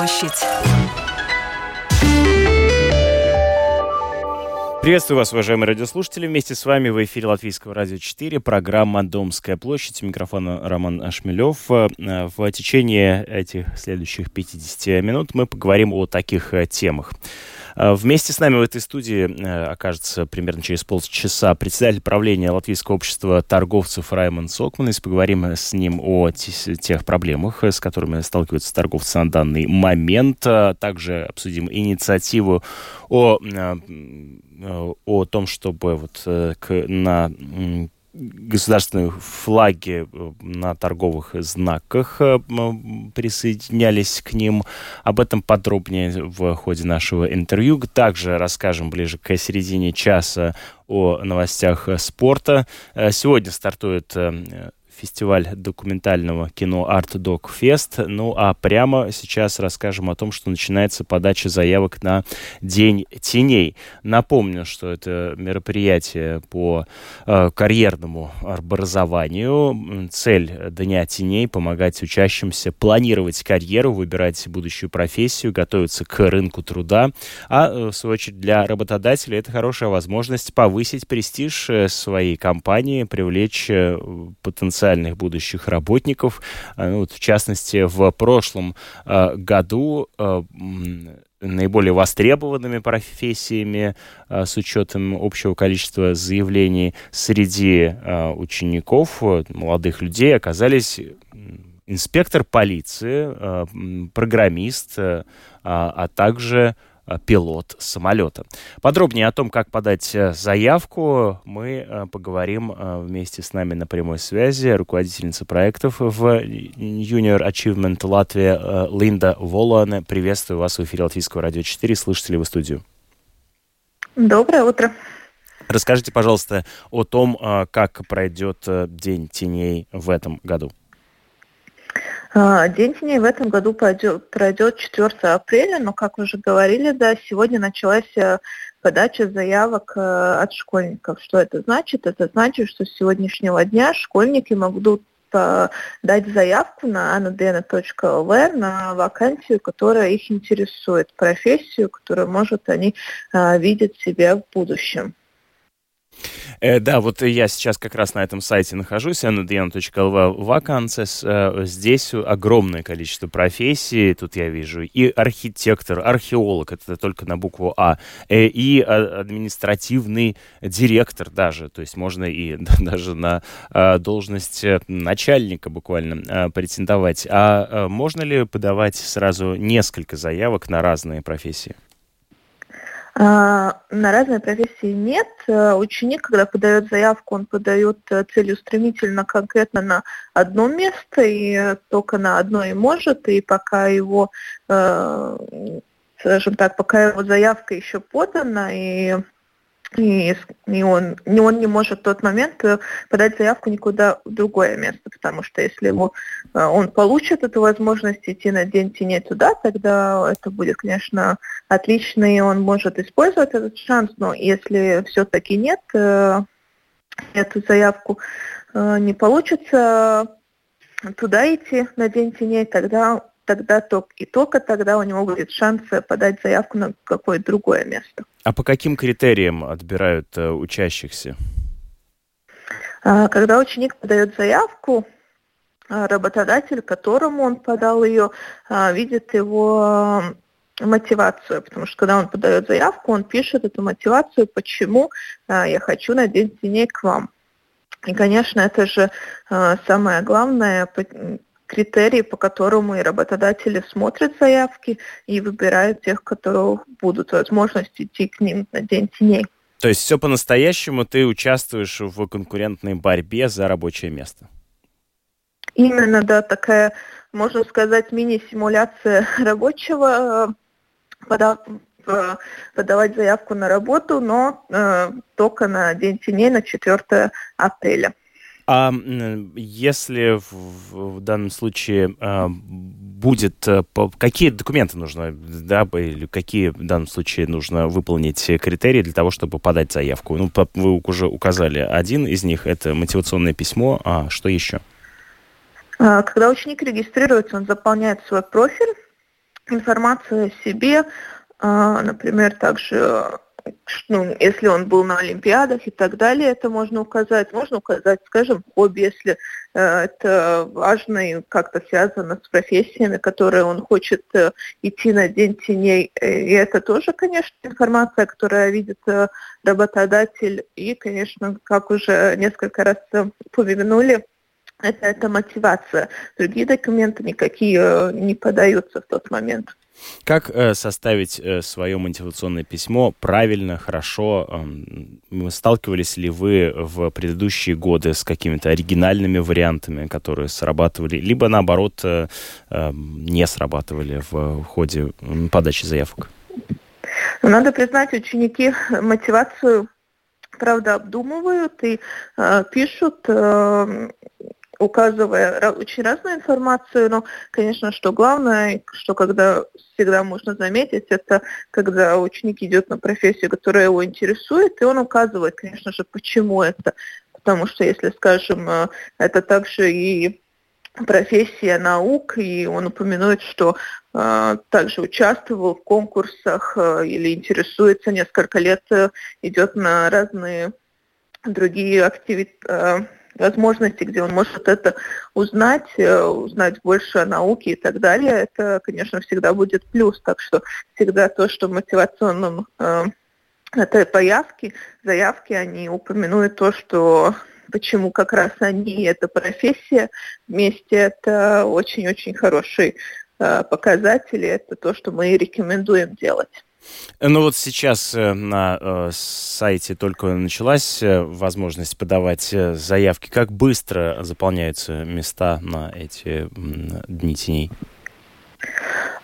площадь. Приветствую вас, уважаемые радиослушатели. Вместе с вами в эфире Латвийского радио 4, программа «Домская площадь». Микрофон Роман Ашмелев. В течение этих следующих 50 минут мы поговорим о таких темах. Э, вместе с нами в этой студии э, окажется примерно через полчаса председатель правления Латвийского общества торговцев Раймон Сокманис. Поговорим с ним о тех проблемах, с которыми сталкиваются торговцы на данный момент. Также обсудим инициативу о, э, о том, чтобы вот на государственные флаги э, на торговых знаках э, присоединялись к ним. Об этом подробнее в ходе нашего интервью. Также расскажем ближе к середине часа о новостях спорта. Э, сегодня стартует фестиваль документального кино Art Dog Fest. Ну а прямо сейчас расскажем о том, что начинается подача заявок на День теней. Напомню, что это мероприятие по э, карьерному образованию. Цель Дня теней – помогать учащимся планировать карьеру, выбирать будущую профессию, готовиться к рынку труда. А, э, в свою очередь, для работодателя это хорошая возможность повысить престиж э, своей компании, привлечь э, потенциально потенциальных будущих работников. А, ну, вот, в частности, в прошлом э, году э, наиболее востребованными профессиями э, с учетом общего количества заявлений среди э, учеников, молодых людей оказались инспектор полиции, э, программист, э, а также Э, пилот самолета. Подробнее о том, как подать э, заявку, мы э, поговорим вместе с нами на прямой связи. Руководительница проектов в Junior Achievement Латвия Линда Волане. Приветствую вас в эфире Латвийского радио 4. Слышите ли вы студию? Доброе утро. Расскажите, пожалуйста, о том, как пройдет День теней в этом году. А, день теней в этом году пройдет, пройдет 4 апреля, но, как уже говорили, да, сегодня началась э, подача заявок э, от школьников. Что это значит? Это значит, что с сегодняшнего дня школьники могут дать заявку на anadena.lv на вакансию, которая их интересует, профессию, которую, может, они э, видят себя в будущем. Э, да, вот я сейчас как раз на этом сайте нахожусь, nudn.lv vacances. Э, здесь огромное количество профессий. Тут я вижу и архитектор, археолог, это только на букву А, э, и административный директор даже. То есть можно и даже на должность начальника буквально претендовать. А можно ли подавать сразу несколько заявок на разные профессии? А, на разные профессии нет. Э, ученик, когда подает заявку, он подает э, целеустремительно конкретно на одно место, и э, только на одно и может, и пока его, скажем так, пока его заявка еще подана, и и, и он, и он не может в тот момент э, подать заявку никуда в другое место, потому что если его, э, он получит эту возможность идти на день теней туда, тогда это будет, конечно, отлично, и он может использовать этот шанс, но если все-таки нет, э, эту заявку не получится туда идти на день теней, тогда тогда только, и только тогда у него будет шанс подать заявку на какое-то другое место. А по каким критериям отбирают э, учащихся? А, когда ученик подает заявку, а, работодатель, которому он подал ее, а, видит его мотивацию, потому что когда он подает заявку, он пишет эту мотивацию, почему я хочу на день теней к вам. И, конечно, это же самое главное, критерии, по которому и работодатели смотрят заявки и выбирают тех, которые будут возможность идти к ним на день теней. То есть все по-настоящему ты участвуешь в конкурентной борьбе за рабочее место? Именно, да, такая, можно сказать, мини-симуляция рабочего, э, э, подавать заявку на работу, но э, только на день теней, на 4 апреля. А если в, в данном случае а, будет, а, какие документы нужно, да, или какие в данном случае нужно выполнить критерии для того, чтобы подать заявку? Ну, вы уже указали один из них, это мотивационное письмо, а что еще? А, когда ученик регистрируется, он заполняет свой профиль, информацию о себе, например, также ну, если он был на Олимпиадах и так далее, это можно указать. Можно указать, скажем, хобби, если э, это важно и как-то связано с профессиями, которые он хочет э, идти на День теней. И это тоже, конечно, информация, которая видит э, работодатель. И, конечно, как уже несколько раз э, упомянули, это, это мотивация. Другие документы никакие э, не подаются в тот момент. Как э, составить э, свое мотивационное письмо правильно, хорошо? Э, сталкивались ли вы в предыдущие годы с какими-то оригинальными вариантами, которые срабатывали, либо наоборот э, э, не срабатывали в ходе подачи заявок? Ну, надо признать, ученики мотивацию правда обдумывают и э, пишут э, указывая очень разную информацию, но, конечно, что главное, что когда всегда можно заметить, это когда ученик идет на профессию, которая его интересует, и он указывает, конечно же, почему это. Потому что, если, скажем, э, это также и профессия наук, и он упомянует, что э, также участвовал в конкурсах э, или интересуется несколько лет, э, идет на разные другие активити- э, возможности, где он может это узнать, э, узнать больше о науке и так далее, это, конечно, всегда будет плюс. Так что всегда то, что в мотивационном э, этой появке, заявке они упомянут то, что почему как раз они, эта профессия вместе, это очень-очень хороший э, показатель, это то, что мы рекомендуем делать. Ну вот сейчас э, на э, сайте только началась э, возможность подавать заявки. Как быстро заполняются места на эти дни теней?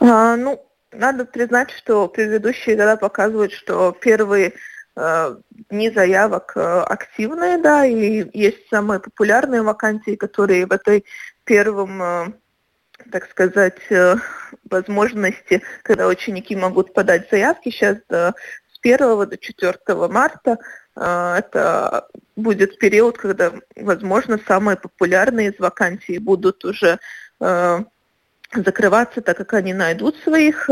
А, ну, надо признать, что предыдущие года показывают, что первые э, дни заявок э, активные, да, и есть самые популярные вакансии, которые в этой первом э, так сказать, э, возможности, когда ученики могут подать заявки сейчас до, с 1 до 4 марта. Э, это будет период, когда, возможно, самые популярные из вакансий будут уже э, закрываться, так как они найдут своих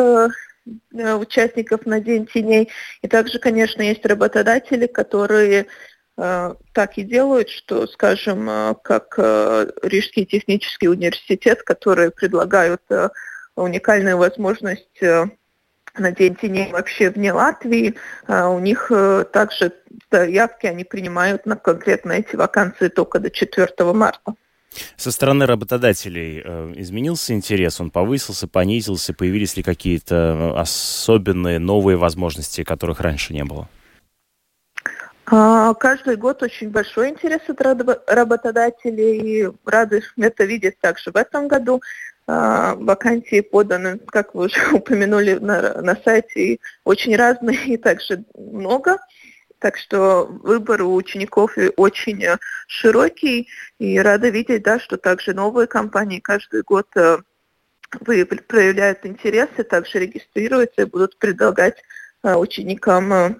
участников на День теней. И также, конечно, есть работодатели, которые Э, так и делают, что, скажем, э, как э, Рижский технический университет, которые предлагают уникальную возможность на День теней вообще вне Латвии, у них также заявки они принимают на конкретно эти вакансии только до 4 марта. Со стороны работодателей изменился интерес, он повысился, понизился, появились ли какие-то особенные новые возможности, которых раньше не было? А, каждый год очень большой интерес от работодателей, и рады это видеть также в этом году. А, вакансии поданы, как вы уже упомянули на, на сайте, очень разные и также много. Так что выбор у учеников очень широкий, и рада видеть, да, что также новые компании каждый год э, проявляют интерес и также регистрируются и будут предлагать э, ученикам э,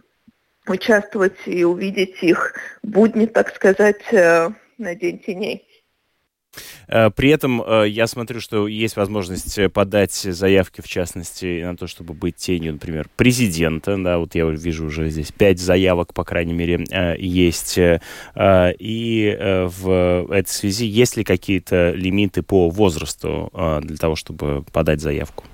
участвовать и увидеть их будни, так сказать, э, на День теней. Э, при этом э, я смотрю, что есть возможность подать заявки, в частности, на то, чтобы быть тенью, например, президента. Да, вот я вижу уже здесь пять заявок, по крайней мере, есть. И в этой связи есть ли какие-то лимиты по возрасту для того, чтобы подать заявку?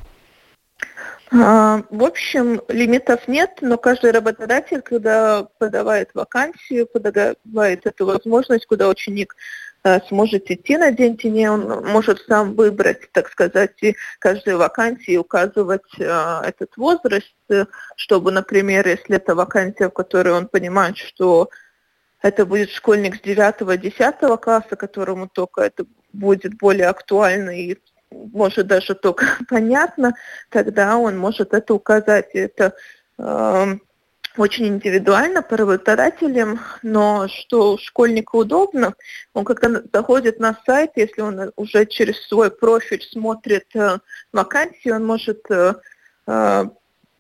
А, в общем, лимитов нет, но каждый работодатель, когда подавает вакансию, подавает эту возможность, куда ученик э, сможет идти на день тени, он может сам выбрать, так сказать, и каждой вакансии указывать э, этот возраст, чтобы, например, если это вакансия, в которой он понимает, что это будет школьник с 9-10 класса, которому только это будет более актуально и может даже только понятно, тогда он может это указать. Это э, очень индивидуально по работодателям, но что школьнику удобно, он когда заходит на сайт, если он уже через свой профиль смотрит э, вакансии, он может э, э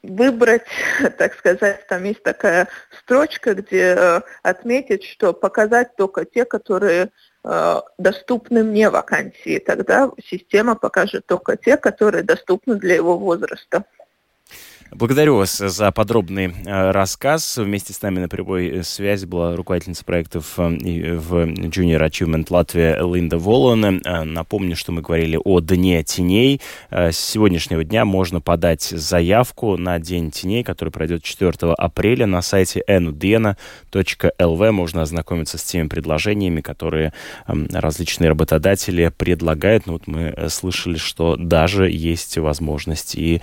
выбрать, так сказать, там есть такая строчка, где э, отметить, что показать только те, которые э, доступны мне вакансии. Тогда система покажет только те, которые доступны для его возраста. Благодарю вас за подробный э, рассказ. Вместе с нами на прямой связи была руководительница проектов э, в Junior Achievement Латвия Линда Волон. Э, напомню, что мы говорили о Дне теней. С сегодняшнего дня можно подать заявку на День теней, который пройдет 4 апреля на сайте enudena.lv. Можно ознакомиться с теми предложениями, которые различные работодатели предлагают. Ну, вот мы слышали, что даже есть возможность и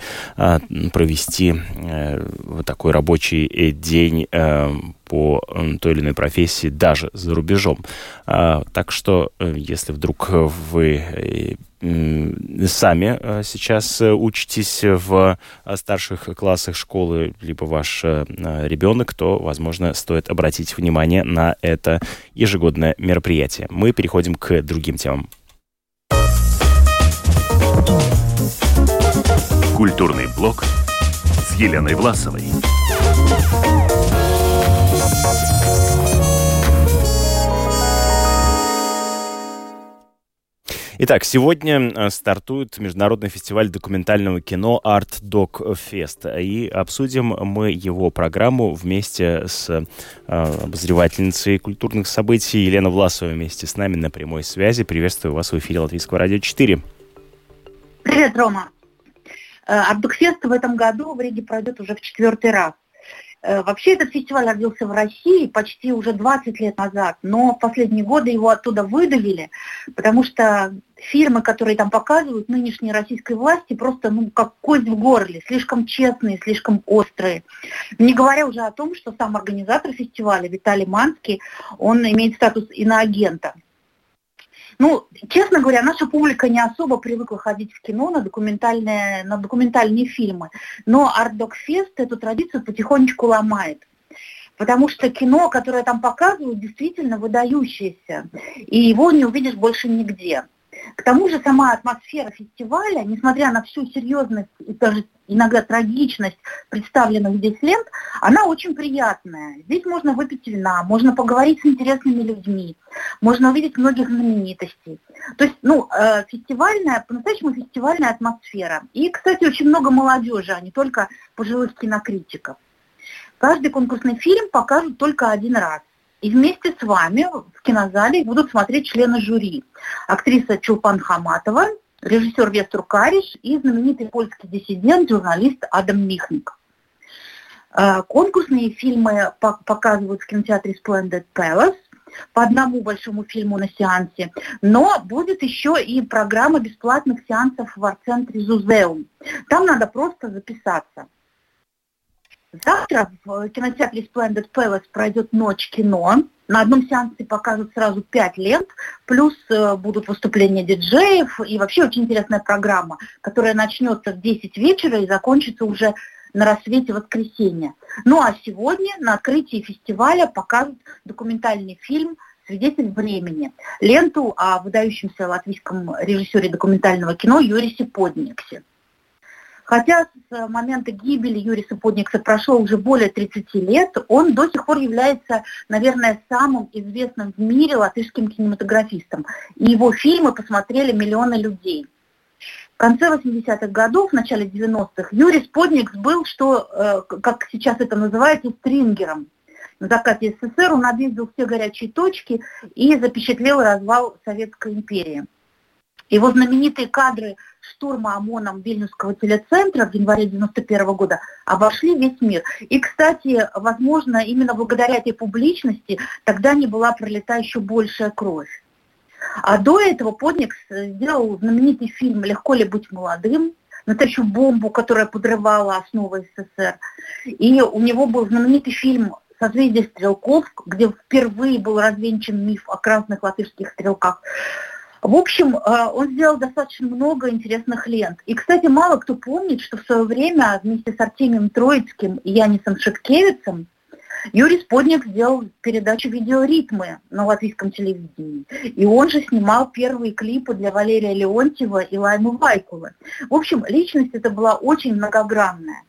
провести провести э, такой рабочий э, день э, по той или иной профессии даже за рубежом. А, так что, если вдруг вы сами сейчас учитесь в старших классах школы, либо ваш ребенок, то, возможно, стоит обратить внимание на это ежегодное мероприятие. Мы переходим к другим темам. Культурный блок Еленой Власовой. Итак, сегодня э, стартует международный фестиваль документального кино Art Doc Fest. И обсудим мы его программу вместе с э, обозревательницей культурных событий Еленой Власовой вместе с нами на прямой связи. Приветствую вас в эфире Латвийского радио 4. Привет, Рома. Ардукфест в этом году в Риге пройдет уже в четвертый раз. Э, вообще этот фестиваль родился в России почти уже 20 лет назад, но в последние годы его оттуда выдавили, потому что фильмы, которые там показывают нынешней российской власти, просто ну, как кость в горле, слишком честные, слишком острые. Не говоря уже о том, что сам организатор фестиваля Виталий Манский, он имеет статус иноагента. Ну, честно говоря, наша публика не особо привыкла ходить в кино на документальные, на документальные фильмы. Но Fest эту традицию потихонечку ломает. Потому что кино, которое там показывают, действительно выдающееся. И его не увидишь больше нигде. К тому же сама атмосфера фестиваля, несмотря на всю серьезность и даже иногда трагичность представленных здесь лент, она очень приятная. Здесь можно выпить вина, можно поговорить с интересными людьми, можно увидеть многих знаменитостей. То есть, ну, э, фестивальная, по-настоящему фестивальная атмосфера. И, кстати, очень много молодежи, а не только пожилых кинокритиков. Каждый конкурсный фильм покажут только один раз. И вместе с вами в кинозале будут смотреть члены жюри. Актриса Чулпан Хаматова, режиссер Вестер Кариш и знаменитый польский диссидент, журналист Адам Михник. Э, конкурсные фильмы показывают в кинотеатре Splendid Palace по одному большому фильму на сеансе, но будет еще и программа бесплатных сеансов в арт-центре Зузеум. Там надо просто записаться. Завтра в кинотеатре Splendid Palace пройдет ночь кино. На одном сеансе покажут сразу пять лент, плюс э, будут выступления диджеев и вообще очень интересная программа, которая начнется в 10 вечера и закончится уже на рассвете воскресенья. Ну а сегодня на открытии фестиваля покажут документальный фильм «Свидетель времени», ленту о выдающемся латвийском режиссере документального кино Юрисе Подниксе. Хотя с момента гибели Юриса Подникса прошло уже более 30 лет, он до сих пор является, наверное, самым известным в мире латышским кинематографистом. И его фильмы посмотрели миллионы людей. В конце 80-х годов, в начале 90-х, Юрий Сподникс был, что, э, как сейчас это называется, стрингером. На закате СССР он объездил все горячие точки и запечатлел развал Советской империи. Его знаменитые кадры штурма ОМОНом Вильнюсского телецентра в январе 1991 года обошли весь мир. И, кстати, возможно, именно благодаря этой публичности тогда не была пролита еще большая кровь. А до этого Подникс сделал знаменитый фильм «Легко ли быть молодым», настоящую бомбу, которая подрывала основы СССР. И у него был знаменитый фильм «Созвездие стрелков», где впервые был развенчан миф о красных латышских стрелках. В общем, э, он сделал достаточно много интересных лент. И, кстати, мало кто помнит, что в свое время вместе с Артемием Троицким и Янисом Шеткевицем Юрий Сподник сделал передачу «Видеоритмы» на латвийском телевидении. И он же снимал первые клипы для Валерия Леонтьева и Лаймы Вайкулы. В общем, личность это была очень многогранная.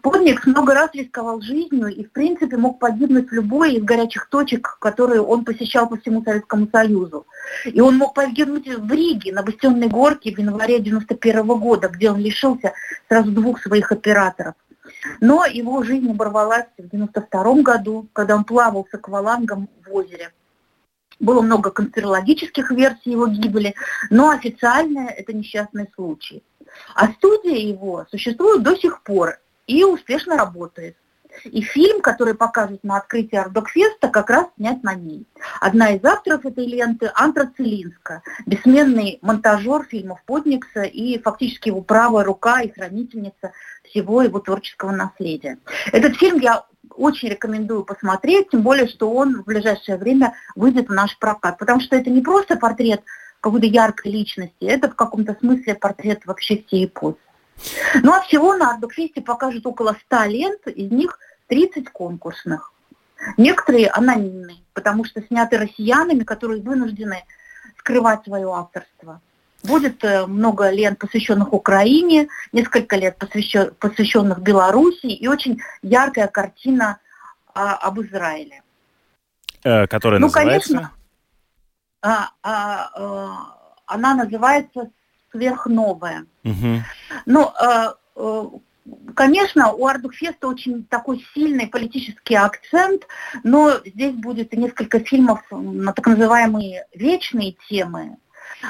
Подникс много раз рисковал жизнью и, в принципе, мог погибнуть в любой из горячих точек, которые он посещал по всему Советскому Союзу. И он мог погибнуть в Риге, на Бастионной горке в январе 91 года, где он лишился сразу двух своих операторов. Но его жизнь оборвалась в 92 году, когда он плавал с аквалангом в озере. Было много конспирологических версий его гибели, но официально это несчастный случай. А студия его существует до сих пор и успешно работает. И фильм, который покажут на открытии Ардокфеста, как раз снят на ней. Одна из авторов этой ленты – Антра Целинска, бессменный монтажер фильмов Подникса и фактически его правая рука и хранительница всего его творческого наследия. Этот фильм я очень рекомендую посмотреть, тем более, что он в ближайшее время выйдет в наш прокат, потому что это не просто портрет какой-то яркой личности, это в каком-то смысле портрет вообще всей эпохи. Ну а всего на Ардукфесте покажут около 100 лент, из них 30 конкурсных. Некоторые анонимные, потому что сняты россиянами, которые вынуждены скрывать свое авторство. Будет э, много лент, посвященных Украине, несколько лет посвященных Беларуси и очень яркая картина а, об Израиле. Э, которая ну, называется? Конечно, а, а, а, она называется «Сверхновая». Угу. Ну, а, а, Конечно, у Ардукфеста очень такой сильный политический акцент, но здесь будет несколько фильмов на так называемые вечные темы,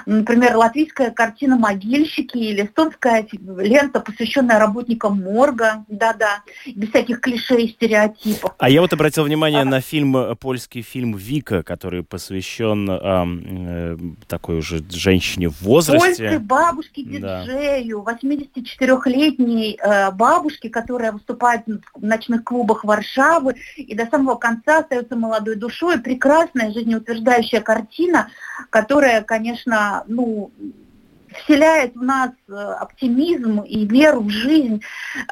Например, латвийская картина «Могильщики» или эстонская лента, посвященная работникам морга, да-да, без всяких клише и стереотипов. А я вот обратил внимание а... на фильм, э, польский фильм «Вика», который посвящен э, такой уже женщине в возрасте. Польской бабушке-диджею, да. 84-летней э, бабушке, которая выступает в ночных клубах Варшавы и до самого конца остается молодой душой. Прекрасная жизнеутверждающая картина, которая, конечно, ну, вселяет в нас э, оптимизм и веру в жизнь.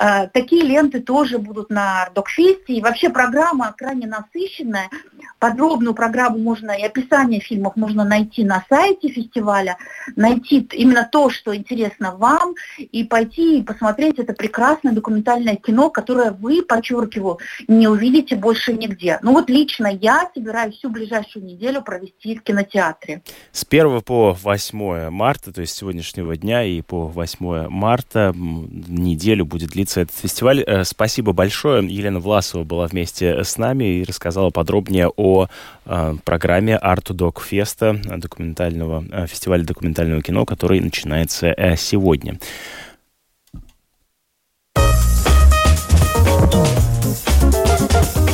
Э, такие ленты тоже будут на Ардокфесте. И вообще программа крайне насыщенная. Подробную программу можно и описание фильмов можно найти на сайте фестиваля, найти именно то, что интересно вам, и пойти и посмотреть это прекрасное документальное кино, которое вы, подчеркиваю, не увидите больше нигде. Ну вот лично я собираюсь всю ближайшую неделю провести в кинотеатре. С 1 по 8 марта, то есть сегодня сегодняшнего дня и по 8 марта неделю будет длиться этот фестиваль. Э, спасибо большое. Елена Власова была вместе с нами и рассказала подробнее о э, программе Art Dog документального, э, фестиваля документального кино, который начинается сегодня.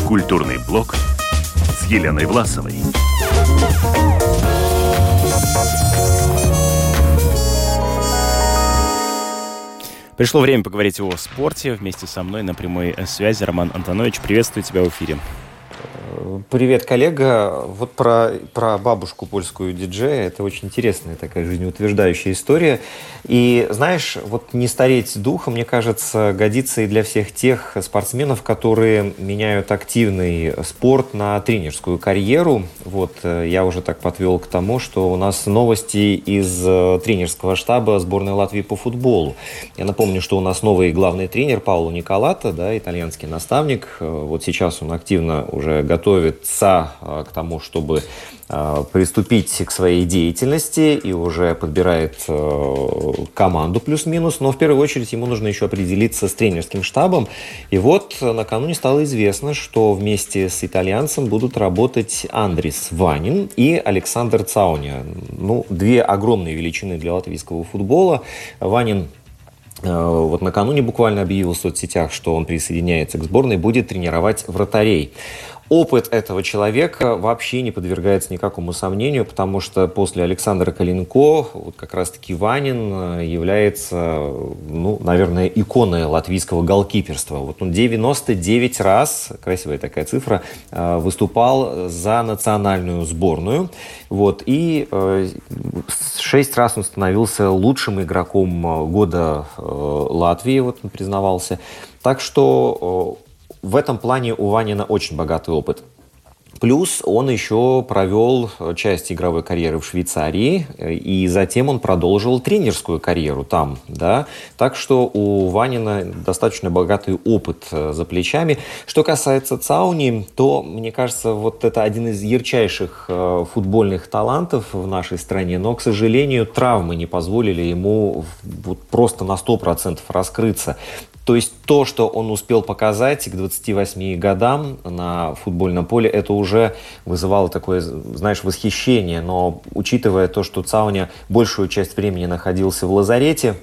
Культурный блок с Еленой Власовой. Пришло время поговорить о спорте. Вместе со мной на прямой связи Роман Антонович. Приветствую тебя в эфире. Привет, коллега. Вот про, про бабушку польскую диджея. Это очень интересная такая жизнеутверждающая история. И знаешь, вот не стареть духом, мне кажется, годится и для всех тех спортсменов, которые меняют активный спорт на тренерскую карьеру. Вот э, я уже так подвел к тому, что у нас новости из э, тренерского штаба сборной Латвии по футболу. Я напомню, что у нас новый главный тренер Пауло Николата, да, итальянский наставник. Э, вот сейчас он активно уже готовится к тому, чтобы Э, приступить к своей деятельности и уже подбирает э, команду плюс-минус, но в первую очередь ему нужно еще определиться с тренерским штабом. И вот накануне стало известно, что вместе с итальянцем будут работать Андрис Ванин и Александр Цауня. Ну, две огромные величины для латвийского футбола. Ванин э, вот накануне буквально объявил в соцсетях, что он присоединяется к сборной, будет тренировать вратарей опыт этого человека вообще не подвергается никакому сомнению, потому что после Александра Калинко вот как раз-таки Ванин э, является, ну, наверное, иконой латвийского голкиперства. Вот он 99 раз, красивая такая цифра, э, выступал за национальную сборную. Вот, и 6 э, раз он становился лучшим игроком года Латвии, вот он признавался. Так что в этом плане у Ванина очень богатый опыт. Плюс он еще провел часть игровой карьеры в Швейцарии, и затем он продолжил тренерскую карьеру там, да. Так что у Ванина достаточно богатый опыт э, за плечами. Что касается Цауни, то, мне кажется, вот это один из ярчайших э, футбольных талантов в нашей стране, но, к сожалению, травмы не позволили ему вот просто на 100% раскрыться. То есть то, что он успел показать к 28 годам на футбольном поле, это уже вызывало такое, знаешь, восхищение. Но учитывая то, что Цауня большую часть времени находился в лазарете,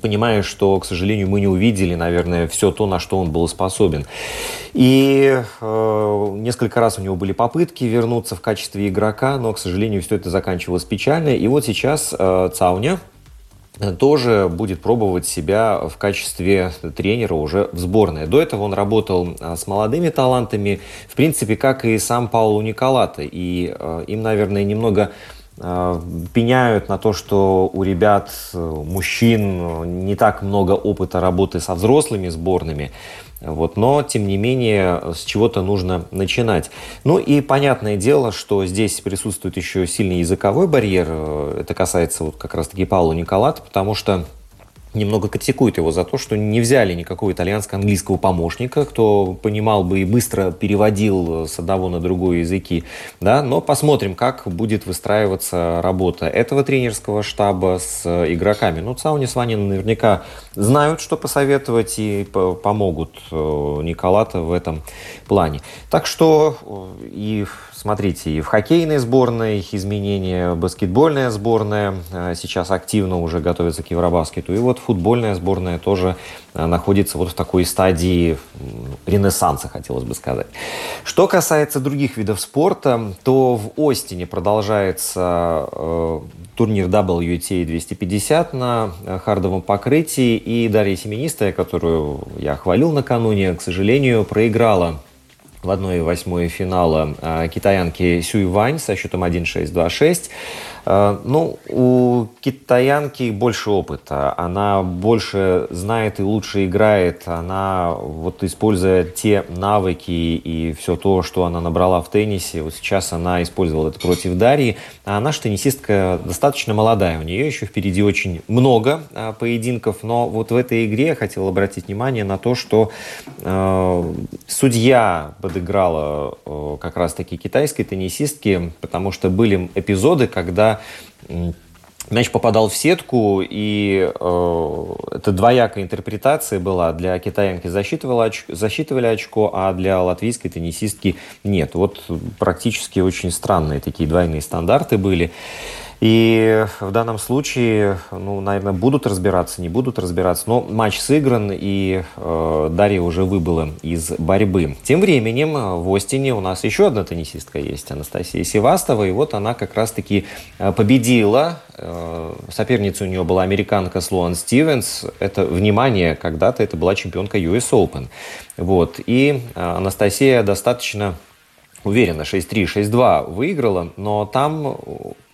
понимаешь, что, к сожалению, мы не увидели, наверное, все то, на что он был способен. И э, несколько раз у него были попытки вернуться в качестве игрока, но, к сожалению, все это заканчивалось печально. И вот сейчас э, Цауня, тоже будет пробовать себя в качестве тренера уже в сборной. До этого он работал а, с молодыми талантами, в принципе, как и сам Пауло Николата. И э, им, наверное, немного пеняют на то, что у ребят, э, мужчин, не так много опыта работы со взрослыми сборными. Вот, но, тем не менее, с чего-то нужно начинать. Ну и понятное дело, что здесь присутствует еще сильный языковой барьер. Это касается вот как раз-таки Паула Николата, потому что немного критикует его за то, что не взяли никакого итальянско-английского помощника, кто понимал бы и быстро переводил с одного на другой языки. Да? Но посмотрим, как будет выстраиваться работа этого тренерского штаба с игроками. Ну, Цауни с Ванин наверняка знают, что посоветовать и помогут э, Николата в этом плане. Так что э, и Смотрите, и в хоккейной сборной изменения, баскетбольная сборная э, сейчас активно уже готовится к Евробаскету. И вот футбольная сборная тоже э, находится вот в такой стадии ренессанса, хотелось бы сказать. Что касается других видов спорта, то в Остине продолжается э, турнир WTA 250 на э, хардовом покрытии. И Дарья Семенистая, которую я хвалил накануне, к сожалению, проиграла в 1-8 финала а, китаянки Сюй Вань со счетом 1-6-2-6. Э, ну, у китаянки больше опыта, она больше знает и лучше играет, она вот используя те навыки и все то, что она набрала в теннисе, вот сейчас она использовала это против Дарьи, а наша теннисистка достаточно молодая, у нее еще впереди очень много а, поединков, но вот в этой игре я хотел обратить внимание на то, что э, судья подыграла э, как раз-таки китайской теннисистке, потому что были эпизоды, когда мяч попадал в сетку, и э, это двоякая интерпретация была. Для китаянки засчитывали, оч, засчитывали очко, а для латвийской теннисистки нет. Вот практически очень странные такие двойные стандарты были. И в данном случае, ну, наверное, будут разбираться, не будут разбираться, но матч сыгран, и э, Дарья уже выбыла из борьбы. Тем временем в Остине у нас еще одна теннисистка есть, Анастасия Севастова, и вот она как раз-таки э, победила. Э, соперницей у нее была американка Слоан Стивенс. Это, внимание, когда-то это была чемпионка US Open. Вот. И э, Анастасия достаточно уверенно 6-3, 6-2 выиграла, но там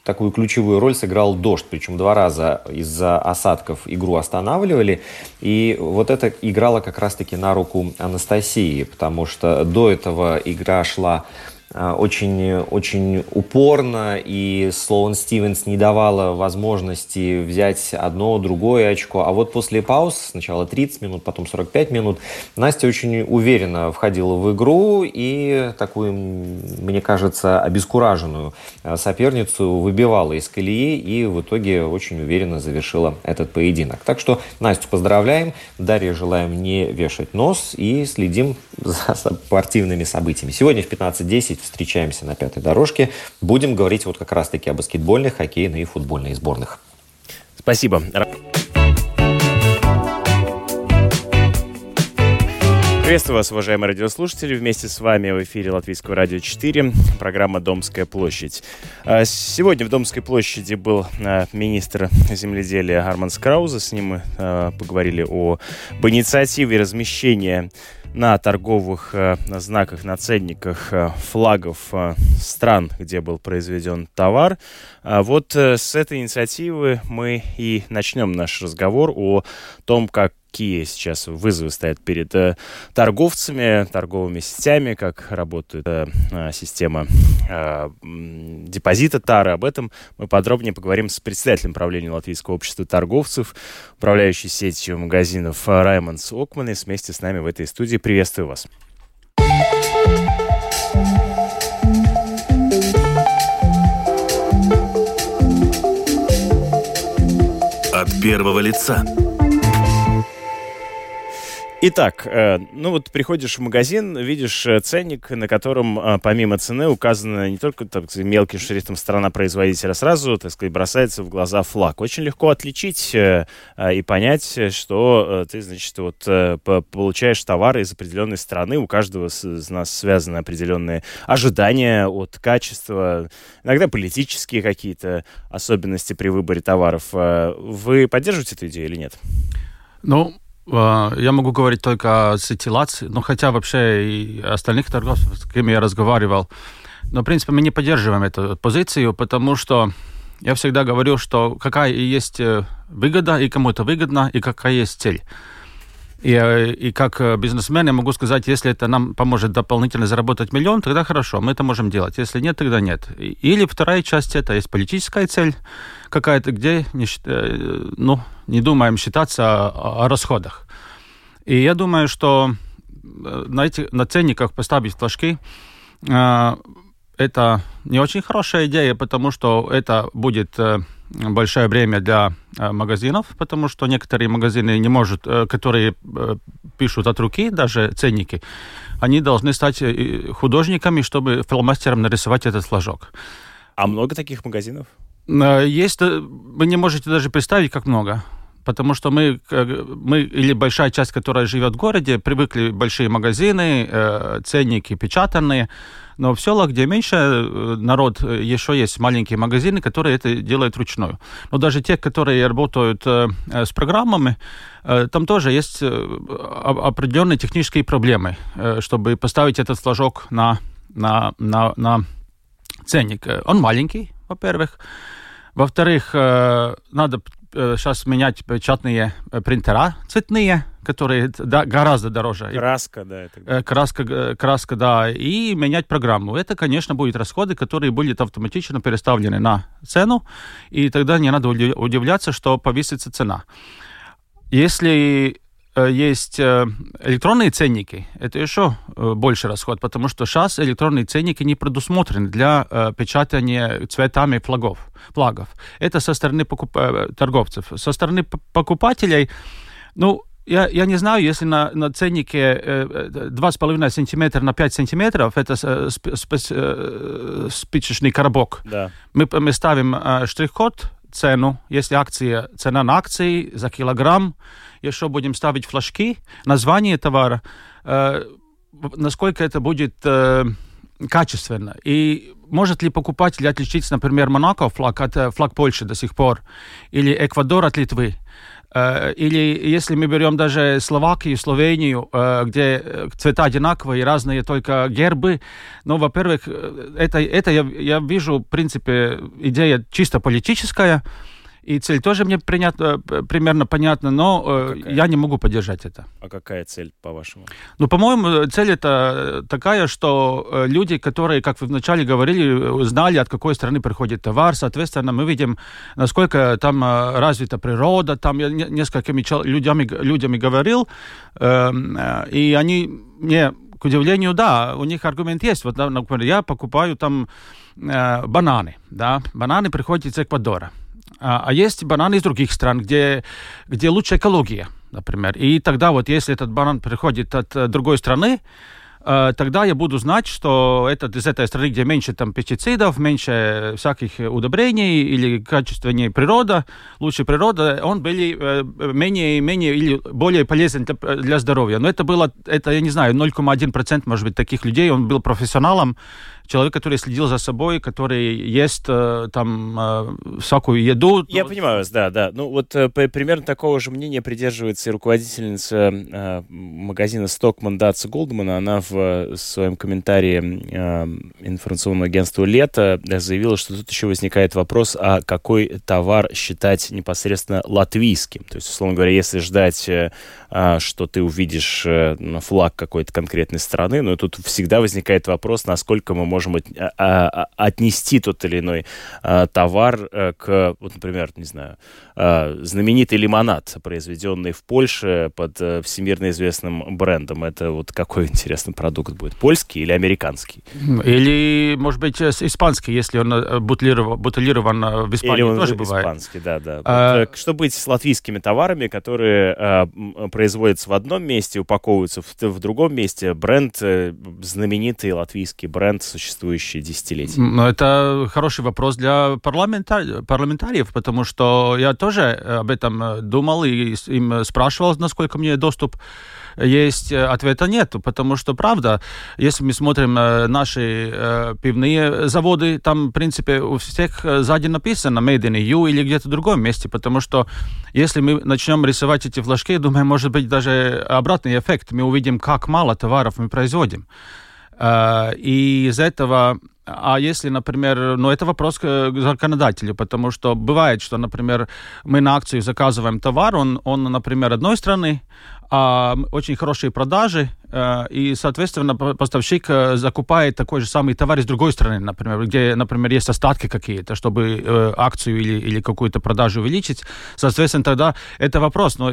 такую ключевую роль сыграл дождь, причем два раза из-за осадков игру останавливали, и вот это играло как раз-таки на руку Анастасии, потому что до этого игра шла очень, очень упорно, и Слоун Стивенс не давала возможности взять одно, другое очко. А вот после пауз, сначала 30 минут, потом 45 минут, Настя очень уверенно входила в игру и такую, мне кажется, обескураженную э, соперницу выбивала из колеи и в итоге очень уверенно завершила этот поединок. Так что Настю поздравляем, Дарье желаем не вешать нос и следим за спортивными событиями. Сегодня в 15.10 встречаемся на пятой дорожке. Будем говорить вот как раз-таки о баскетбольных, хоккейных и футбольных сборных. Спасибо. Приветствую вас, уважаемые радиослушатели. Вместе с вами в эфире Латвийского радио 4, программа «Домская площадь». А, сегодня в Домской площади был а, министр земледелия Арман Скрауза. С ним мы а, поговорили об инициативе размещения на торговых э, знаках, на ценниках э, флагов э, стран, где был произведен товар. А вот с этой инициативы мы и начнем наш разговор о том, как какие сейчас вызовы стоят перед э, торговцами, торговыми сетями, как работает э, э система э, депозита Тары. Об этом мы подробнее поговорим с председателем правления Латвийского общества торговцев, управляющей сетью магазинов Раймондс Окманес. Вместе с нами в этой студии. Приветствую вас. От первого лица. Итак, э, ну вот приходишь в магазин, видишь э, ценник, на котором э, помимо цены указано не только так сказать, мелким шрифтом страна производителя, сразу, так сказать, бросается в глаза флаг. Очень легко отличить и понять, что ты, значит, вот получаешь товары из определенной страны. У каждого из нас связаны определенные ожидания от качества, иногда политические какие-то особенности при выборе товаров. Вы поддерживаете эту идею или нет? Ну, я могу говорить только о сетилации, но хотя вообще и остальных торговцев, с кем я разговаривал. Но, в принципе, мы не поддерживаем эту позицию, потому что я всегда говорю, что какая есть э, выгода, и кому это выгодно, и какая есть цель. И, э, и как э, бизнесмен я могу сказать, если это нам поможет дополнительно заработать миллион, тогда хорошо, мы это можем делать. Если нет, тогда нет. Или вторая часть, это есть политическая цель какая-то, где не, э, ну, не думаем считаться о, расходах. И я думаю, что на, эти, на ценниках поставить флажки это не очень хорошая идея, потому что это будет большое время для э, магазинов, потому что некоторые магазины не могут, э, которые э, пишут от руки, даже ценники, они должны стать художниками, чтобы фломастером нарисовать этот флажок. А много таких магазинов? Есть, вы не можете даже представить, как много потому что мы, мы или большая часть, которая живет в городе, привыкли большие магазины, ценники печатанные, но в селах, где меньше э, народ, э, еще есть маленькие магазины, которые это делают вручную. Но даже те, которые работают э, с программами, там тоже есть определенные технические проблемы, чтобы поставить этот флажок на, на, на, на ценник. Он маленький, во-первых. Во-вторых, надо сейчас менять печатные принтера цветные, которые да, гораздо дороже. Краска, да. Это... Э, краска, э, краска, да. И менять программу. Это, конечно, будут расходы, которые будут автоматично переставлены на цену, и тогда не надо удивляться, что повысится цена. Если э, есть электронные ценники, это еще больше расход, потому что сейчас электронные ценники не предусмотрены для печатания цветами флагов. флагов. Это со стороны покуп... торговцев. Со стороны покупателей, ну, я, я не знаю, если на, на ценнике э, 2,5 сантиметра на 5 сантиметров, это э, э, спичечный коробок. Да. Мы, мы ставим э, штрих-код, цену, если акция, цена на акции за килограмм, еще будем ставить флажки, название товара, э, насколько это будет э, качественно. И может ли покупатель отличиться, например, Монако флаг от флаг Польши до сих пор, или Эквадор от Литвы? Э, или если мы берем даже Словакию, Словению, э, где э, цвета одинаковые, разные только гербы, ну, во-первых, это, это я, я вижу, в принципе, идея чисто политическая, и цель тоже мне принято, э, примерно понятна, но э, а я не могу поддержать это. А какая цель, по-вашему? Ну, по-моему, цель это такая, что э, люди, которые, как вы вначале говорили, знали, от какой страны приходит товар, соответственно, мы видим, насколько там развита природа. Там я несколькими людьми, людьми говорил, эм, и они мне к удивлению, да, у них аргумент есть. Вот, например, я покупаю там э, бананы, да, бананы приходят из Эквадора. А, а есть бананы из других стран, где, где лучше экология, например. И тогда вот если этот банан приходит от э, другой страны, тогда я буду знать, что это из этой страны, где меньше там пестицидов, меньше всяких удобрений или качественнее природа, лучше природа, он был э, менее, менее или более полезен для, здоровья. Но это было, это, я не знаю, 0,1% может быть таких людей, он был профессионалом, человек, который следил за собой, который ест э, там э, всякую еду. Я ну, понимаю да, да. Ну вот э, примерно такого же мнения придерживается и руководительница магазина Stockman Датса Голдмана. Она в своем комментарии информационному агентству «Лето» заявила, что тут еще возникает вопрос, а какой товар считать непосредственно латвийским. То есть, условно говоря, если ждать, что ты увидишь флаг какой-то конкретной страны, но тут всегда возникает вопрос, насколько мы можем отнести тот или иной товар к, вот, например, не знаю, знаменитый лимонад, произведенный в Польше под всемирно известным брендом. Это вот какой интересный продукт будет? Польский или американский? Или, может быть, испанский, если он э, бутылирован, бутылирован э, в Испании, или он тоже бывает. испанский, да, да. А... Вот, э, что быть с латвийскими товарами, которые а, производятся в одном месте, упаковываются в, в другом месте? Бренд, знаменитый латвийский бренд, существующий десятилетия. Ну, это хороший вопрос для парламентари... парламентариев, потому что я тоже об этом думал и им спрашивал, насколько мне доступ есть, э, ответа нет, потому что, правда, если мы смотрим э, наши э, пивные заводы, там, в принципе, у всех сзади написано Made in EU или где-то в другом месте, потому что если мы начнем рисовать эти флажки, думаю, может быть даже обратный эффект. Мы увидим, как мало товаров мы производим. И из этого а если, например, ну это вопрос к законодателю, потому что бывает, что, например, мы на акцию заказываем товар, он, он например, одной страны, очень хорошие продажи, э, и, соответственно, поставщик э, закупает такой же самый товар из другой страны, например, где, например, есть остатки какие-то, чтобы э, акцию или, или какую-то продажу увеличить. Соответственно, тогда это вопрос, но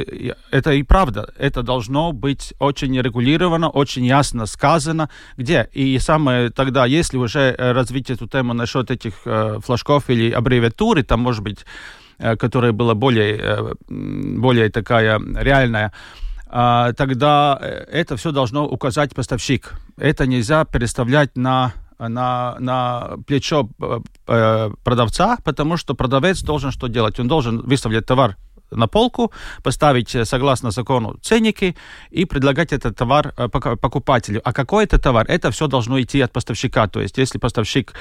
это и правда, это должно быть очень регулировано, очень ясно сказано, где. И самое тогда, если уже развить эту тему насчет этих флажков или аббревиатуры, там, может быть, которая была более, более такая реальная, тогда э, это все должно указать поставщик. Это нельзя переставлять на на, на плечо э, э, продавца, потому что продавец должен что делать? Он должен выставлять товар на полку, поставить согласно закону ценники и предлагать этот товар покупателю. А какой это товар? Это все должно идти от поставщика. То есть, если поставщик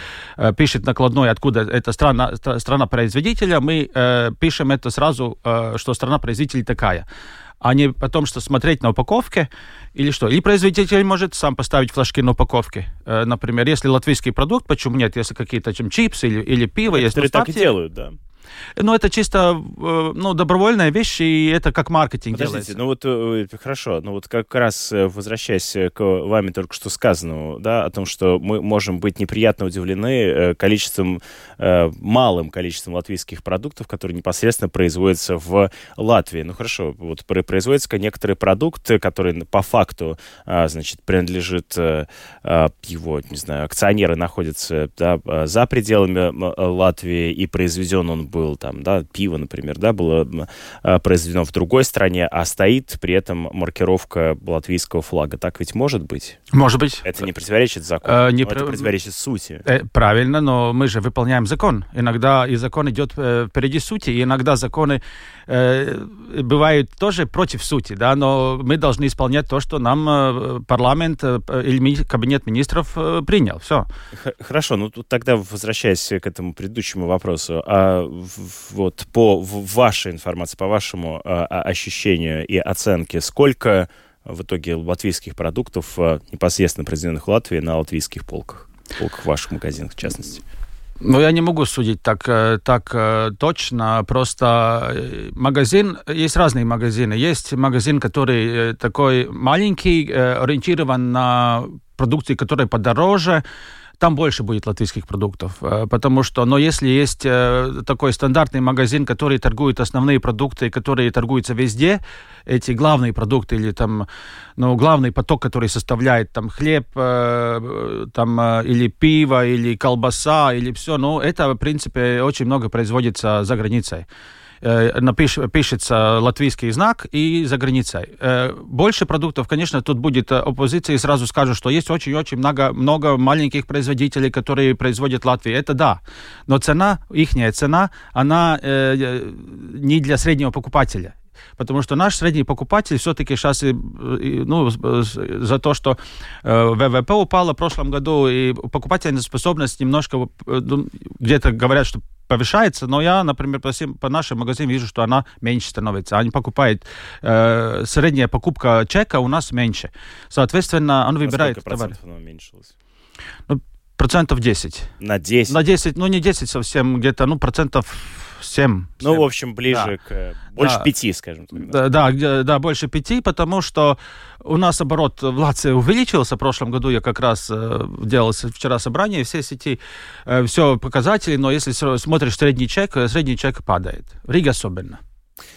пишет накладной, откуда это страна, страна производителя, мы пишем это сразу, что страна производителя такая а не потом, что смотреть на упаковке или что. Или производитель может сам поставить флажки на упаковке. Э, например, если латвийский продукт, почему нет, если какие-то чем чипсы или, или пиво, Некоторые если так и делают, да. Ну, это чисто э, ну, добровольная вещь, и это как маркетинг Подождите, делается. ну вот э, хорошо, ну вот как раз э, возвращаясь к вами только что сказанному, да, о том, что мы можем быть неприятно удивлены количеством, малым количеством латвийских продуктов, которые непосредственно производятся в Латвии. Ну хорошо, вот производятся некоторые продукты, которые по факту, а, значит, принадлежит его, не знаю, акционеры находятся да, за пределами Латвии, и произведен он был там, да, пиво, например, да, было а, произведено в другой стране, а стоит при этом маркировка латвийского флага. Так ведь может быть? Может быть. Это не противоречит закону, э, не это противоречит сути. Э, правильно, но мы же выполняем закон. Иногда и закон идет э, впереди сути, и иногда законы э, бывают тоже против сути, да, но мы должны исполнять то, что нам э, парламент э, или кабинет министров э, принял. Все. Хорошо, ну тут тогда возвращаясь к этому предыдущему вопросу, а вот по вашей информации, по вашему а, а, ощущению и оценке, сколько в итоге латвийских продуктов а, непосредственно произведенных в Латвии на латвийских полках, полках ваших магазинах в частности? Ну, я не могу судить так, э, так э, точно. Просто э, магазин, есть разные магазины. Есть магазин, который такой маленький, ориентирован на продукции, которые подороже, там больше будет латвийских продуктов. Э, потому что, но если есть э, такой стандартный магазин, который торгует основные продукты, которые торгуются везде, эти главные продукты или там, ну, главный поток, который составляет там хлеб, э, там, или пиво, или колбаса, или все, ну, это, в принципе, очень много производится за границей. Э, напиш, пишется латвийский знак и за границей. Э, больше продуктов, конечно, тут будет оппозиция и сразу скажут, что есть очень-очень много, много маленьких производителей, которые производят Латвии. Это да. Но цена, их цена, она э, не для среднего покупателя. Потому что наш средний покупатель все-таки сейчас ну, за то, что ВВП упало в прошлом году, и покупательная способность немножко, ну, где-то говорят, что повышается, но я, например, по, всем, по нашим магазинам вижу, что она меньше становится. Они покупают, э, средняя покупка чека у нас меньше. Соответственно, он выбирает На сколько товар. процентов она уменьшилась? Ну, процентов 10. На 10? На 10, ну не 10 совсем, где-то, ну, процентов 7. Ну, в общем, ближе к... э, Больше Да. пяти, скажем так. Да, да, да, больше пяти, потому что у нас оборот в Латвии увеличился. В прошлом году я как раз э, делал вчера собрание, все сети, э, все показатели, но если смотришь средний чек, э, средний чек падает. Рига особенно.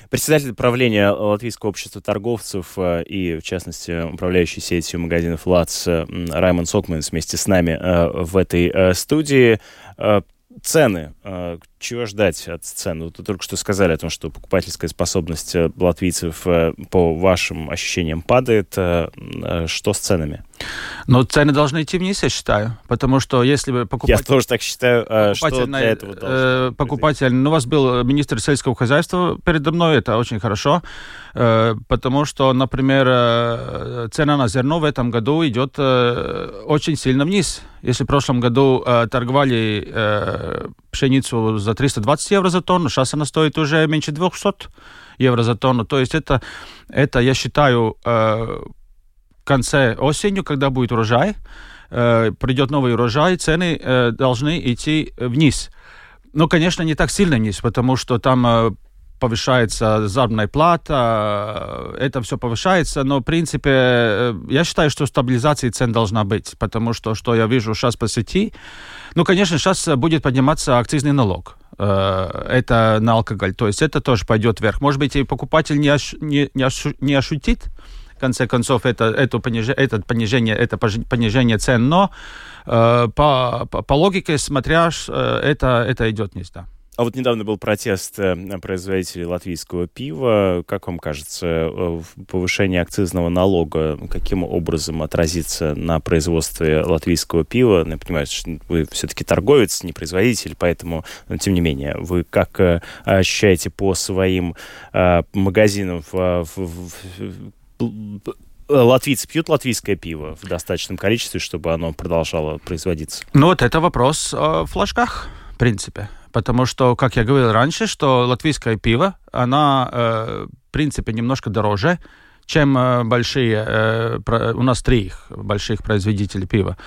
Председатель правления Латвийского общества торговцев э, и, в частности, управляющий сетью магазинов ЛАЦ м, Раймонд Сокманс вместе с нами в этой студии. Цены. Э, Чего ждать от цен? Вы только что сказали о том, что покупательская способность э, латвийцев, э, по вашим ощущениям, падает. Э, Что с ценами? Но цены должны идти вниз, я считаю, потому что если бы Я покупать... тоже так считаю. Что покупатель, для на- этого э, покупатель, ну, у вас был министр сельского хозяйства передо мной, это очень хорошо, э, потому что, например, э, цена на зерно в этом году идет э, очень сильно вниз. Если в прошлом году э, торговали э, пшеницу за 320 евро за тонну, сейчас она стоит уже меньше 200 евро за тонну. То есть это, это я считаю, э, конце осенью, когда будет урожай, э, придет новый урожай, цены э, должны идти вниз. Ну, конечно, не так сильно вниз, потому что там э, повышается заработная плата, это все повышается, но, в принципе, я считаю, что стабилизация цен должна быть, потому что, что я вижу сейчас по сети, ну, конечно, сейчас будет подниматься акцизный налог. Это на алкоголь. То есть это тоже пойдет вверх. Может быть, и покупатель не, ощ- не, не, ощу- не ощутит, конце концов, это, это, понижение, это понижение, это понижение цен, но э, по, по, по логике, смотря, э, это, это идет вниз, да. А вот недавно был протест э, производителей латвийского пива. Как вам кажется, э, повышение акцизного налога каким образом отразится на производстве латвийского пива? Я понимаю, что вы все-таки торговец, не производитель, поэтому, но тем не менее, вы как ощущаете по своим магазинам в- в- Латвийцы пьют латвийское пиво в достаточном количестве, чтобы оно продолжало производиться? Ну, вот это вопрос о флажках, в принципе. Потому что, как я говорил раньше, что латвийское пиво, она, э, в принципе, немножко дороже, чем э, большие, э, у нас три их больших производителей пива.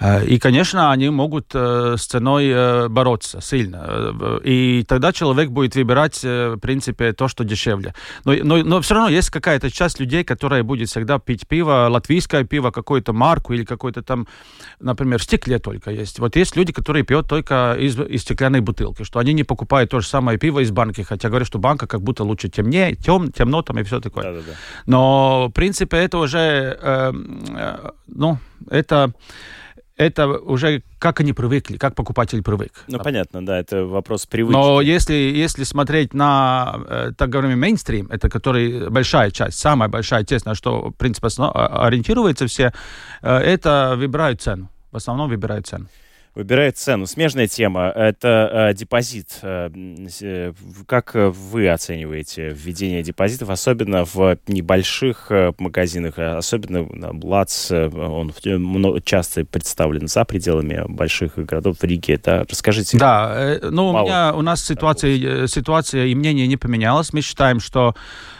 Э, И, конечно, они могут э, с ценой э, бороться сильно. И тогда человек будет выбирать, в принципе, то, что дешевле. Но, но, но все равно есть какая-то часть людей, которая будет всегда пить пиво, латвийское пиво, какую-то марку или какой-то там, например, в стекле только есть. Вот есть люди, которые пьют только из, из стеклянной бутылки, что они не покупают то же самое пиво из банки, хотя говорят, что банка как будто лучше темнее, тем, темно там и все такое. Да-да-да. Но, в принципе, это уже, э, э, ну, это, это уже как они привыкли, как покупатель привык. Ну, понятно, да, это вопрос привычки. Но если, если смотреть на, э, так говорим, мейнстрим, это который большая часть, самая большая часть, на что, в принципе, ориентируются все, э, это выбирают цену. В основном выбирают цену. Выбирает цену. Смежная тема – это э, депозит. Э, э, как э, вы оцениваете введение депозитов, особенно в небольших э, магазинах, особенно на Блац, э, он часто представлен за пределами больших городов в Риге. Да? Расскажите. Да, э, ну, у, меня, у нас ситуация, ситуация и мнение не поменялось. Мы считаем, что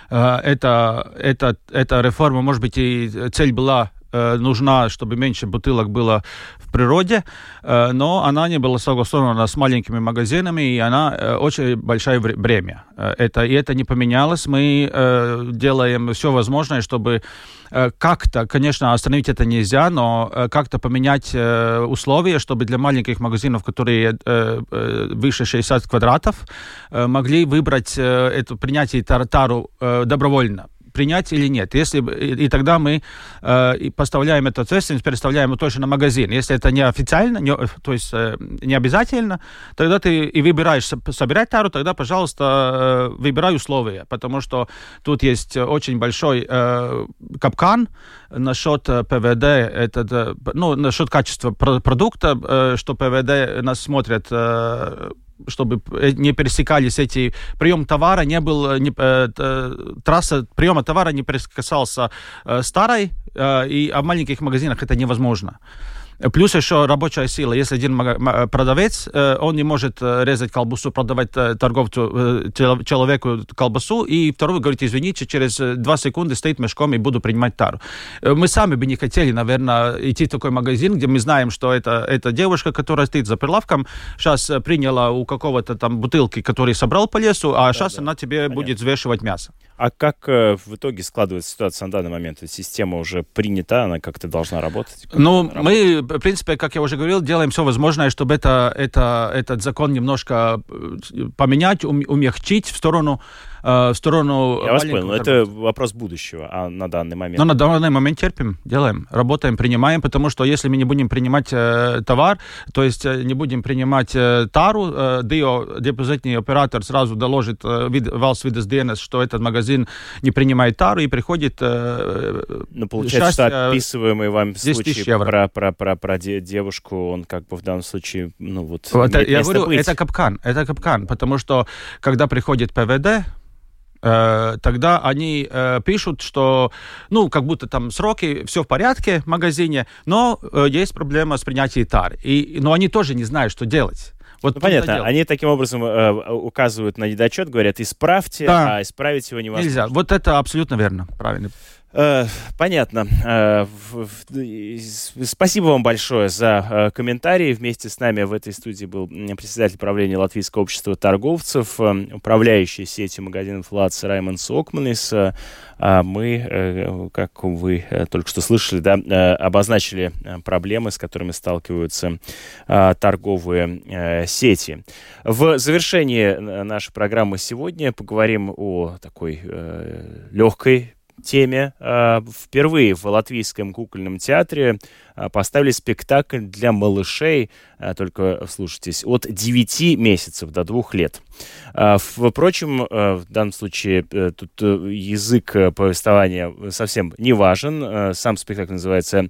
э, это, это, эта реформа, может быть, и цель была э, нужна, чтобы меньше бутылок было в природе, э, но она не была согласована с маленькими магазинами, и она э, очень большое бремя. Это, и это не поменялось. Мы делаем все возможное, чтобы как-то, конечно, остановить это нельзя, но как-то поменять условия, чтобы для маленьких магазинов, которые выше 60 квадратов, могли выбрать это принятие тар- тару э, добровольно принять или нет. Если, и, и тогда мы э, поставляем эту ответственность, переставляем ее точно на магазин. Если это не официально, не, то есть э, не обязательно, тогда ты и выбираешь со- собирать тару, тогда, пожалуйста, э, выбирай условия, потому что тут есть очень большой э, капкан насчет э, ПВД, это, да, ну, насчет качества про- продукта, э, что ПВД нас смотрят э, чтобы э, не пересекались эти прием товара не был э, не, э, т- трасса приема товара не пересекался э, старой э, и а в маленьких магазинах это невозможно Плюс еще рабочая сила. Если один продавец, он не может резать колбасу, продавать торговцу, человеку колбасу, и второй говорит, извините, через два секунды стоит мешком и буду принимать тару. Мы сами бы не хотели, наверное, идти в такой магазин, где мы знаем, что это, это девушка, которая стоит за прилавком, сейчас приняла у какого-то там бутылки, который собрал по лесу, а да, сейчас да. она тебе Понятно. будет взвешивать мясо. А как э, в итоге складывается ситуация на данный момент? Система уже принята, она как-то должна работать? Как ну, мы, в принципе, как я уже говорил, делаем все возможное, чтобы это, это, этот закон немножко э, поменять, умягчить в сторону Э, в сторону... Я вас понял, это вопрос будущего, а на данный момент? Ну, на данный момент терпим, делаем, работаем, принимаем, потому что если мы не будем принимать э, товар, то есть э, не будем принимать э, тару, э, ДИО, депозитный оператор сразу доложит э, вид, Vidas что этот магазин не принимает тару и приходит... Э, ну, получается, счастье, что описываемый вам случай про, про, про, про девушку, он как бы в данном случае, ну вот... Это, я говорю, быть. это капкан, это капкан, потому что когда приходит ПВД, тогда они э, пишут, что, ну, как будто там сроки, все в порядке в магазине, но э, есть проблема с принятием тар. И, но они тоже не знают, что делать. Вот ну, понятно, они таким образом э, указывают на недочет, говорят, исправьте, да. а исправить его невозможно. Нельзя. Вот это абсолютно верно, правильно. Э, понятно. Э, спасибо вам большое за э, комментарии. Вместе с нами в этой студии был председатель правления Латвийского общества торговцев, управляющий сетью магазинов ЛАЦ Раймон Сокманис. А мы, как вы только что слышали, да, обозначили проблемы, с которыми сталкиваются торговые сети. В завершении нашей программы сегодня поговорим о такой легкой теме э, впервые в Латвийском кукольном театре э, поставили спектакль для малышей, э, только слушайтесь, от 9 месяцев до 2 лет. Впрочем, в данном случае тут язык повествования совсем не важен. Сам спектакль называется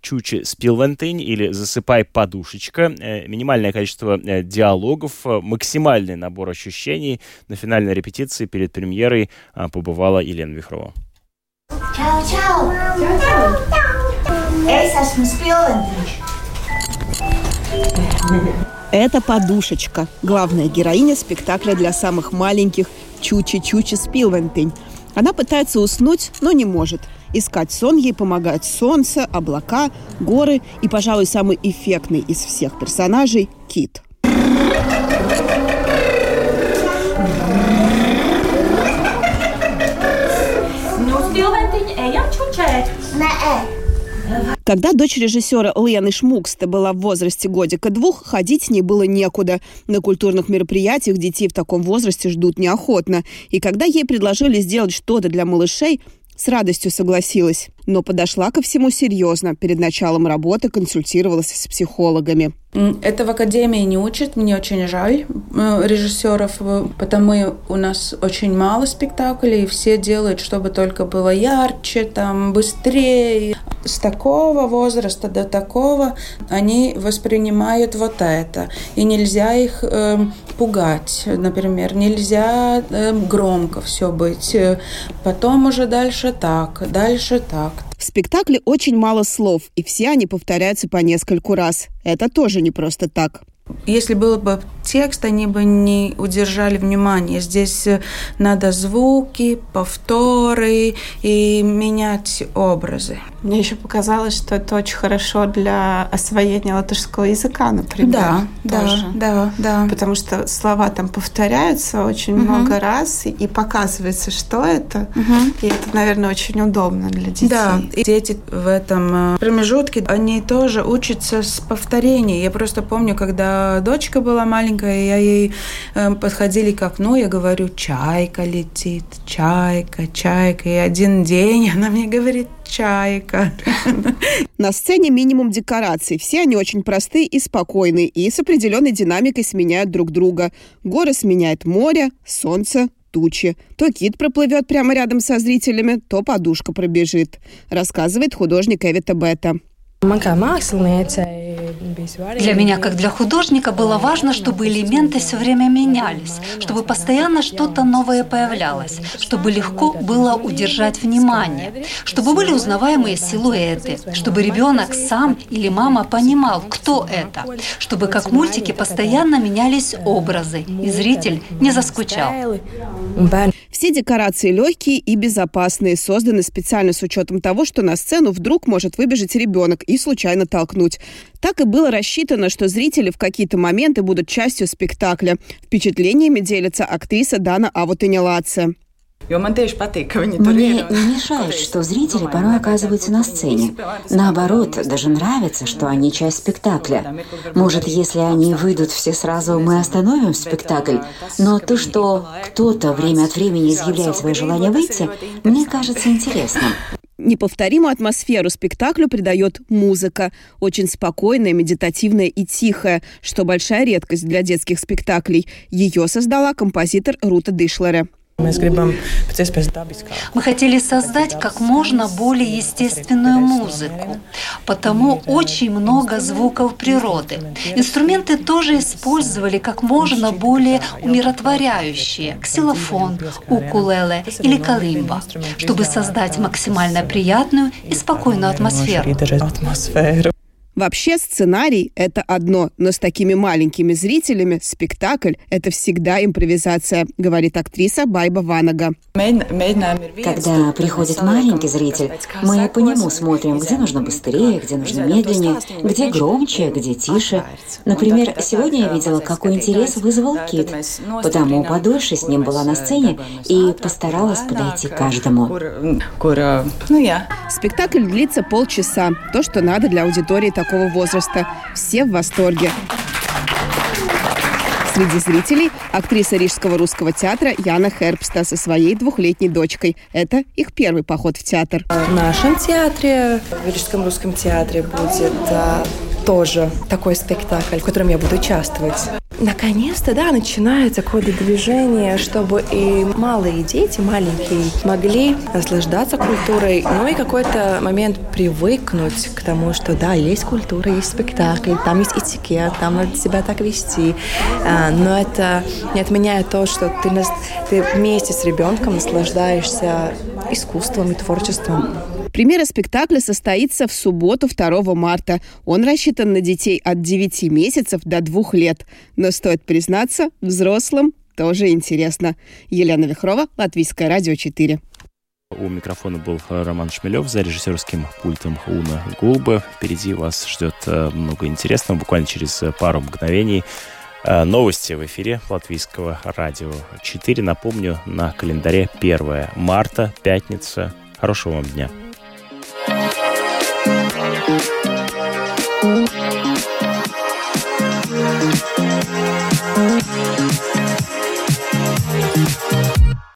«Чучи спилвентынь» или «Засыпай подушечка». Минимальное количество диалогов, максимальный набор ощущений. На финальной репетиции перед премьерой побывала Елена Вихрова. Čau, čau! Čau, čau! Es esmu spilventiņš. Это подушечка, главная героиня спектакля для самых маленьких Чучи-Чучи Спилвентынь. Она пытается уснуть, но не может. Искать сон ей помогает солнце, облака, горы и, пожалуй, самый эффектный из всех персонажей – кит. Когда дочь режиссера Лены Шмукста была в возрасте годика двух, ходить с ней было некуда. На культурных мероприятиях детей в таком возрасте ждут неохотно. И когда ей предложили сделать что-то для малышей, с радостью согласилась, но подошла ко всему серьезно. Перед началом работы консультировалась с психологами. Это в академии не учат, мне очень жаль э, режиссеров, э, потому у нас очень мало спектаклей, все делают, чтобы только было ярче, там, быстрее. С такого возраста до такого они воспринимают вот это. И нельзя их э, пугать, например, нельзя э, громко все быть. Потом уже дальше так, дальше так. Спектакле очень мало слов, и все они повторяются по нескольку раз. Это тоже не просто так. Если было бы текст, они бы не удержали внимание. Здесь э, надо звуки, повторы и менять образы. Мне еще показалось, что это очень хорошо для освоения латышского языка, например. Да, тоже. да, да, да. Потому что слова там повторяются очень угу. много раз, и показывается, что это. Угу. И это, наверное, очень удобно для детей. Да, и дети в этом э, промежутке, они тоже учатся с повторения. Я просто помню, когда дочка была маленькая, я ей э, подходили к окну, я говорю, чайка летит, чайка, чайка. И один день она мне говорит, чайка. На сцене минимум декораций. Все они очень простые и спокойные, и с определенной динамикой сменяют друг друга. Горы сменяет море, солнце, тучи. То кит проплывет прямо рядом со зрителями, то подушка пробежит, рассказывает художник Эвита Бета. Для меня, как для художника, было важно, чтобы элементы все время менялись, чтобы постоянно что-то новое появлялось, чтобы легко было удержать внимание, чтобы были узнаваемые силуэты, чтобы ребенок сам или мама понимал, кто это, чтобы как мультики постоянно менялись образы, и зритель не заскучал. Все декорации легкие и безопасные, созданы специально с учетом того, что на сцену вдруг может выбежать ребенок и случайно толкнуть. Так и было рассчитано, что зрители в какие-то моменты будут частью спектакля. Впечатлениями делится актриса Дана Авутынялаце. Мне не мешает, что зрители порой оказываются на сцене. Наоборот, даже нравится, что они часть спектакля. Может, если они выйдут все сразу, мы остановим спектакль. Но то, что кто-то время от времени изъявляет свое желание выйти, мне кажется интересным. Неповторимую атмосферу спектаклю придает музыка, очень спокойная, медитативная и тихая, что большая редкость для детских спектаклей. Ее создала композитор Рута Дишлере. Мы хотели создать как можно более естественную музыку, потому очень много звуков природы. Инструменты тоже использовали как можно более умиротворяющие – ксилофон, укулеле или калимба, чтобы создать максимально приятную и спокойную атмосферу. Вообще сценарий – это одно, но с такими маленькими зрителями спектакль – это всегда импровизация, говорит актриса Байба Ванага. Когда приходит маленький зритель, мы по нему смотрим, где нужно быстрее, где нужно медленнее, где громче, где тише. Например, сегодня я видела, какой интерес вызвал Кит, потому подольше с ним была на сцене и постаралась подойти к каждому. Спектакль длится полчаса, то, что надо для аудитории такого возраста. Все в восторге. Среди зрителей актриса Рижского русского театра Яна Хербста со своей двухлетней дочкой. Это их первый поход в театр. В нашем театре, в Рижском русском театре будет а, тоже такой спектакль, в котором я буду участвовать. Наконец-то, да, начинается какое-то движение, чтобы и малые дети, маленькие, могли наслаждаться культурой, ну и какой-то момент привыкнуть к тому, что да, есть культура, есть спектакль, там есть этикет, там надо себя так вести. А, но это не отменяет то, что ты, ты вместе с ребенком наслаждаешься искусством и творчеством. Премьера спектакля состоится в субботу 2 марта. Он рассчитан на детей от 9 месяцев до 2 лет. Но стоит признаться, взрослым тоже интересно. Елена Вихрова, Латвийское радио 4. У микрофона был Роман Шмелев за режиссерским пультом Уна Гулба. Впереди вас ждет э, много интересного. Буквально через пару мгновений э, новости в эфире Латвийского радио 4. Напомню, на календаре 1 марта, пятница. Хорошего вам дня. Thank you.